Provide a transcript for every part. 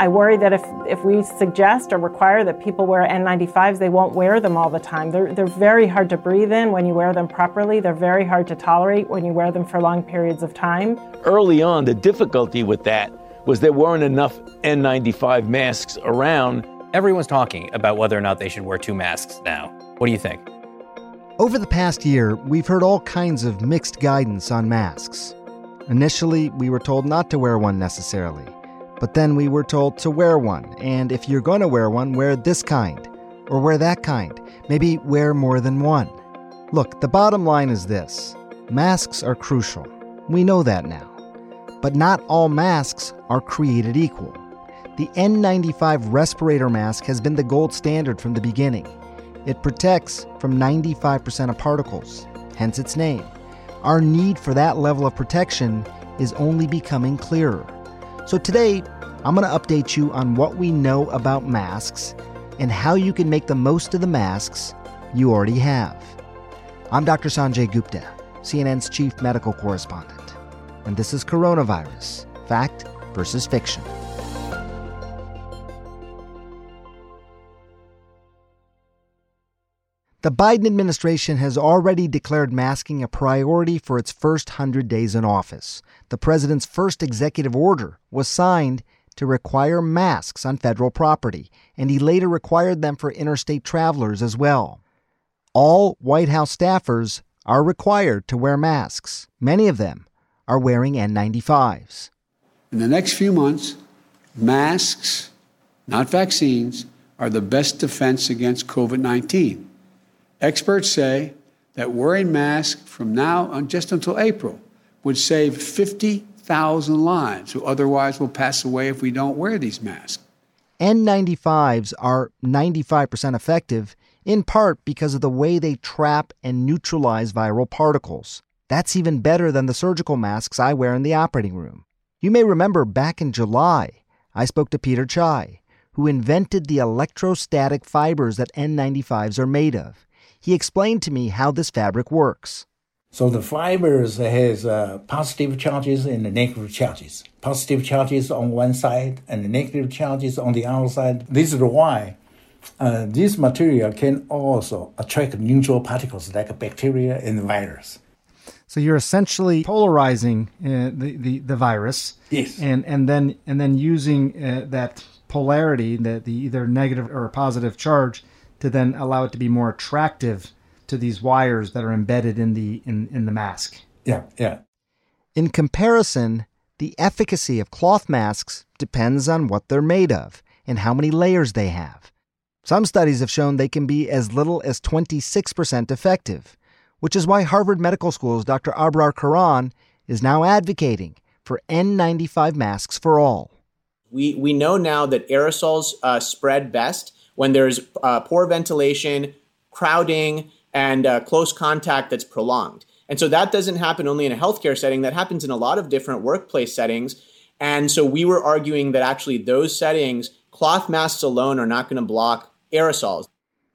I worry that if, if we suggest or require that people wear N95s, they won't wear them all the time. They're, they're very hard to breathe in when you wear them properly. They're very hard to tolerate when you wear them for long periods of time. Early on, the difficulty with that was there weren't enough N95 masks around. Everyone's talking about whether or not they should wear two masks now. What do you think? Over the past year, we've heard all kinds of mixed guidance on masks. Initially, we were told not to wear one necessarily. But then we were told to wear one, and if you're going to wear one, wear this kind, or wear that kind. Maybe wear more than one. Look, the bottom line is this masks are crucial. We know that now. But not all masks are created equal. The N95 respirator mask has been the gold standard from the beginning. It protects from 95% of particles, hence its name. Our need for that level of protection is only becoming clearer. So today, I'm going to update you on what we know about masks and how you can make the most of the masks you already have. I'm Dr. Sanjay Gupta, CNN's chief medical correspondent, and this is Coronavirus Fact versus Fiction. The Biden administration has already declared masking a priority for its first 100 days in office. The president's first executive order was signed to require masks on federal property, and he later required them for interstate travelers as well. All White House staffers are required to wear masks. Many of them are wearing N95s. In the next few months, masks, not vaccines, are the best defense against COVID 19. Experts say that wearing masks from now on just until April would save 50,000 lives who otherwise will pass away if we don't wear these masks. N95s are 95% effective, in part because of the way they trap and neutralize viral particles. That's even better than the surgical masks I wear in the operating room. You may remember back in July, I spoke to Peter Tsai, who invented the electrostatic fibers that N95s are made of he explained to me how this fabric works. So the fibers has uh, positive charges and negative charges. Positive charges on one side and negative charges on the other side. This is why uh, this material can also attract neutral particles like bacteria and virus. So you're essentially polarizing uh, the, the, the virus, yes, and and then and then using uh, that polarity, the, the either negative or positive charge, to then allow it to be more attractive to these wires that are embedded in the in, in the mask. Yeah, yeah. In comparison, the efficacy of cloth masks depends on what they're made of and how many layers they have. Some studies have shown they can be as little as 26% effective, which is why Harvard Medical School's Dr. Abrar Karan is now advocating for N95 masks for all. We, we know now that aerosols uh, spread best when there's uh, poor ventilation, crowding, and uh, close contact that's prolonged. And so that doesn't happen only in a healthcare setting, that happens in a lot of different workplace settings. And so we were arguing that actually those settings, cloth masks alone are not going to block aerosols.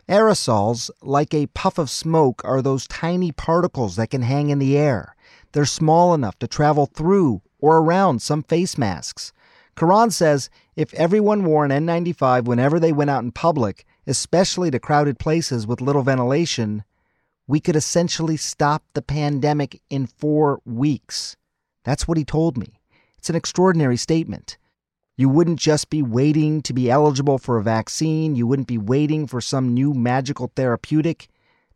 Aerosols, like a puff of smoke, are those tiny particles that can hang in the air. They're small enough to travel through or around some face masks. Karan says if everyone wore an N95 whenever they went out in public, especially to crowded places with little ventilation, we could essentially stop the pandemic in four weeks. That's what he told me. It's an extraordinary statement. You wouldn't just be waiting to be eligible for a vaccine, you wouldn't be waiting for some new magical therapeutic,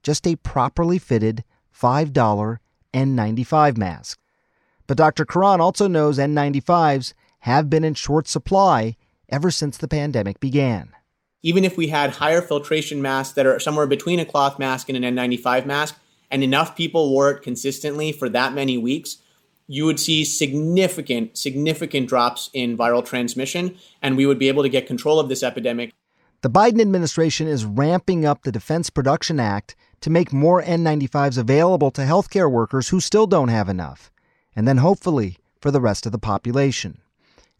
just a properly fitted $5 N95 mask. But Dr. Karan also knows N95s have been in short supply ever since the pandemic began. Even if we had higher filtration masks that are somewhere between a cloth mask and an N95 mask, and enough people wore it consistently for that many weeks, you would see significant, significant drops in viral transmission, and we would be able to get control of this epidemic. The Biden administration is ramping up the Defense Production Act to make more N95s available to healthcare workers who still don't have enough, and then hopefully for the rest of the population.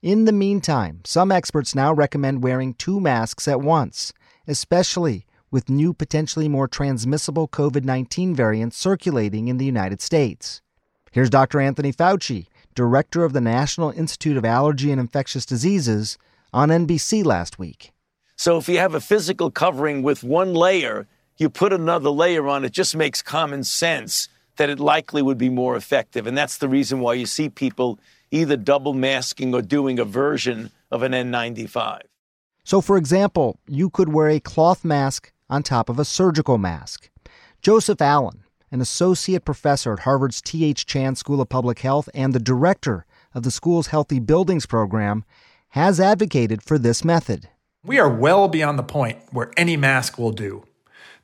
In the meantime, some experts now recommend wearing two masks at once, especially with new potentially more transmissible COVID 19 variants circulating in the United States. Here's Dr. Anthony Fauci, director of the National Institute of Allergy and Infectious Diseases, on NBC last week. So if you have a physical covering with one layer, you put another layer on, it just makes common sense that it likely would be more effective. And that's the reason why you see people either double masking or doing a version of an N95. So, for example, you could wear a cloth mask on top of a surgical mask. Joseph Allen, an associate professor at Harvard's T.H. Chan School of Public Health and the director of the school's Healthy Buildings program, has advocated for this method. We are well beyond the point where any mask will do.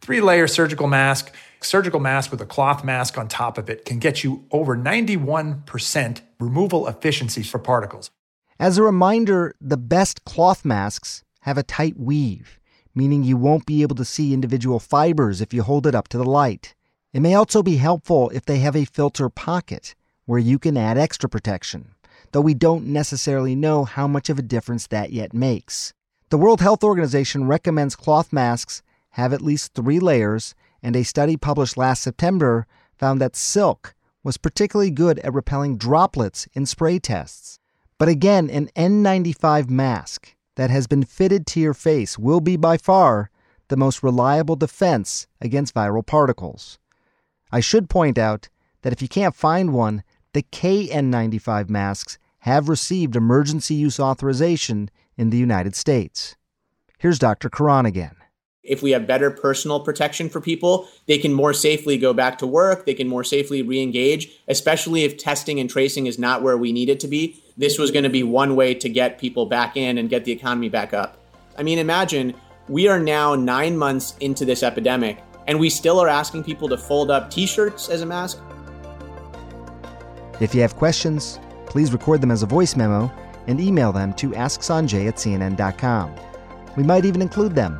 Three layer surgical mask, surgical mask with a cloth mask on top of it can get you over 91% removal efficiency for particles. As a reminder, the best cloth masks have a tight weave, meaning you won't be able to see individual fibers if you hold it up to the light. It may also be helpful if they have a filter pocket where you can add extra protection, though we don't necessarily know how much of a difference that yet makes. The World Health Organization recommends cloth masks have at least three layers, and a study published last September found that silk was particularly good at repelling droplets in spray tests. But again, an N95 mask that has been fitted to your face will be by far the most reliable defense against viral particles. I should point out that if you can't find one, the KN95 masks have received emergency use authorization in the United States. Here's Dr. Karan again. If we have better personal protection for people, they can more safely go back to work, they can more safely re engage, especially if testing and tracing is not where we need it to be. This was going to be one way to get people back in and get the economy back up. I mean, imagine we are now nine months into this epidemic and we still are asking people to fold up t shirts as a mask. If you have questions, please record them as a voice memo and email them to asksanjay at cnn.com. We might even include them